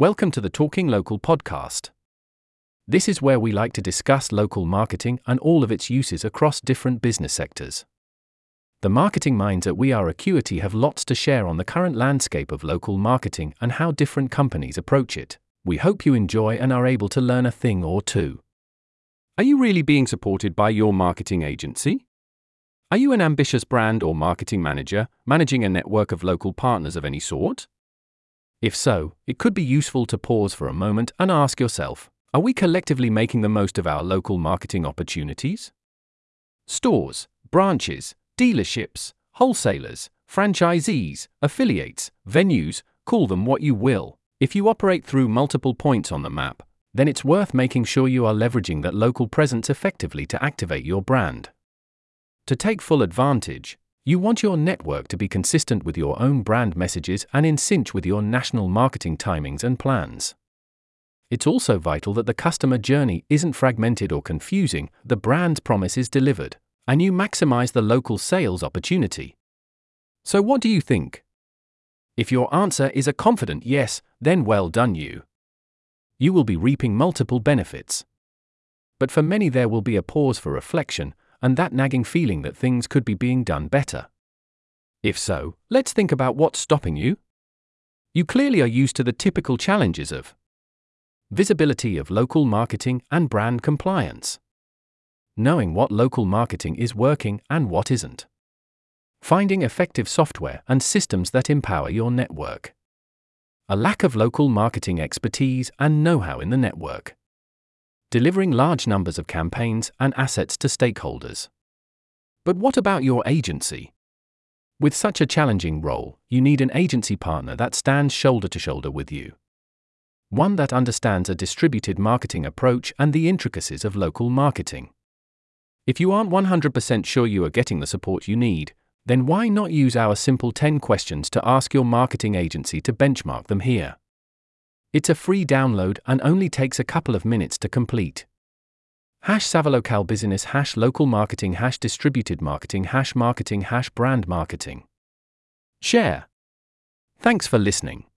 Welcome to the Talking Local podcast. This is where we like to discuss local marketing and all of its uses across different business sectors. The marketing minds at We Are Acuity have lots to share on the current landscape of local marketing and how different companies approach it. We hope you enjoy and are able to learn a thing or two. Are you really being supported by your marketing agency? Are you an ambitious brand or marketing manager managing a network of local partners of any sort? If so, it could be useful to pause for a moment and ask yourself Are we collectively making the most of our local marketing opportunities? Stores, branches, dealerships, wholesalers, franchisees, affiliates, venues, call them what you will. If you operate through multiple points on the map, then it's worth making sure you are leveraging that local presence effectively to activate your brand. To take full advantage, you want your network to be consistent with your own brand messages and in sync with your national marketing timings and plans. It's also vital that the customer journey isn't fragmented or confusing, the brand promise is delivered, and you maximize the local sales opportunity. So, what do you think? If your answer is a confident yes, then well done you. You will be reaping multiple benefits. But for many, there will be a pause for reflection and that nagging feeling that things could be being done better. If so, let's think about what's stopping you. You clearly are used to the typical challenges of visibility of local marketing and brand compliance, knowing what local marketing is working and what isn't, finding effective software and systems that empower your network, a lack of local marketing expertise and know how in the network delivering large numbers of campaigns and assets to stakeholders. But what about your agency? With such a challenging role, you need an agency partner that stands shoulder to shoulder with you. One that understands a distributed marketing approach and the intricacies of local marketing. If you aren't 100% sure you are getting the support you need, then why not use our simple 10 questions to ask your marketing agency to benchmark them here? It's a free download and only takes a couple of minutes to complete. Hash Savalocal Business Hash Local Marketing Hash Distributed Marketing Hash Marketing Hash Brand Marketing. Share. Thanks for listening.